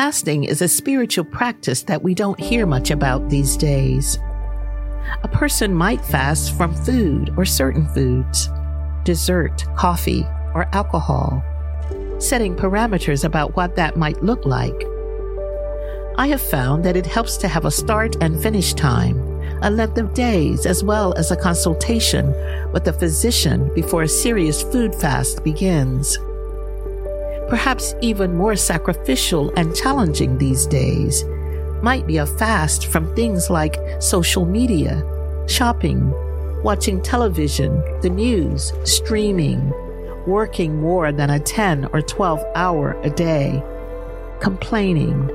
Fasting is a spiritual practice that we don't hear much about these days. A person might fast from food or certain foods, dessert, coffee, or alcohol, setting parameters about what that might look like. I have found that it helps to have a start and finish time, a length of days, as well as a consultation with a physician before a serious food fast begins. Perhaps even more sacrificial and challenging these days might be a fast from things like social media, shopping, watching television, the news, streaming, working more than a 10 or 12 hour a day, complaining.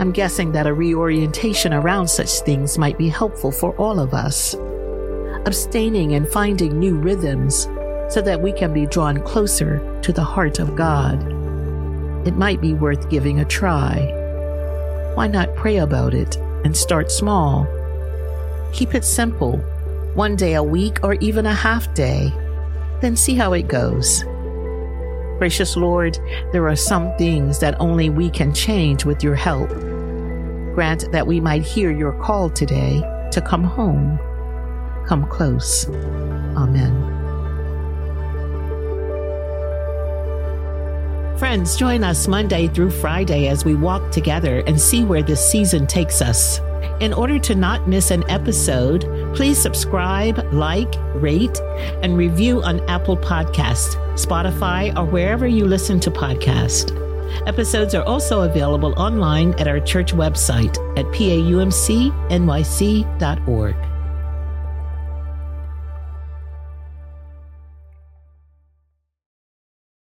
I'm guessing that a reorientation around such things might be helpful for all of us. Abstaining and finding new rhythms so that we can be drawn closer to the heart of God. It might be worth giving a try. Why not pray about it and start small? Keep it simple, one day a week or even a half day then see how it goes. Gracious Lord, there are some things that only we can change with your help. Grant that we might hear your call today to come home. Come close. Amen. Friends, join us Monday through Friday as we walk together and see where this season takes us. In order to not miss an episode, please subscribe, like, rate, and review on Apple Podcast, Spotify, or wherever you listen to podcasts. Episodes are also available online at our church website at paumcnyc.org.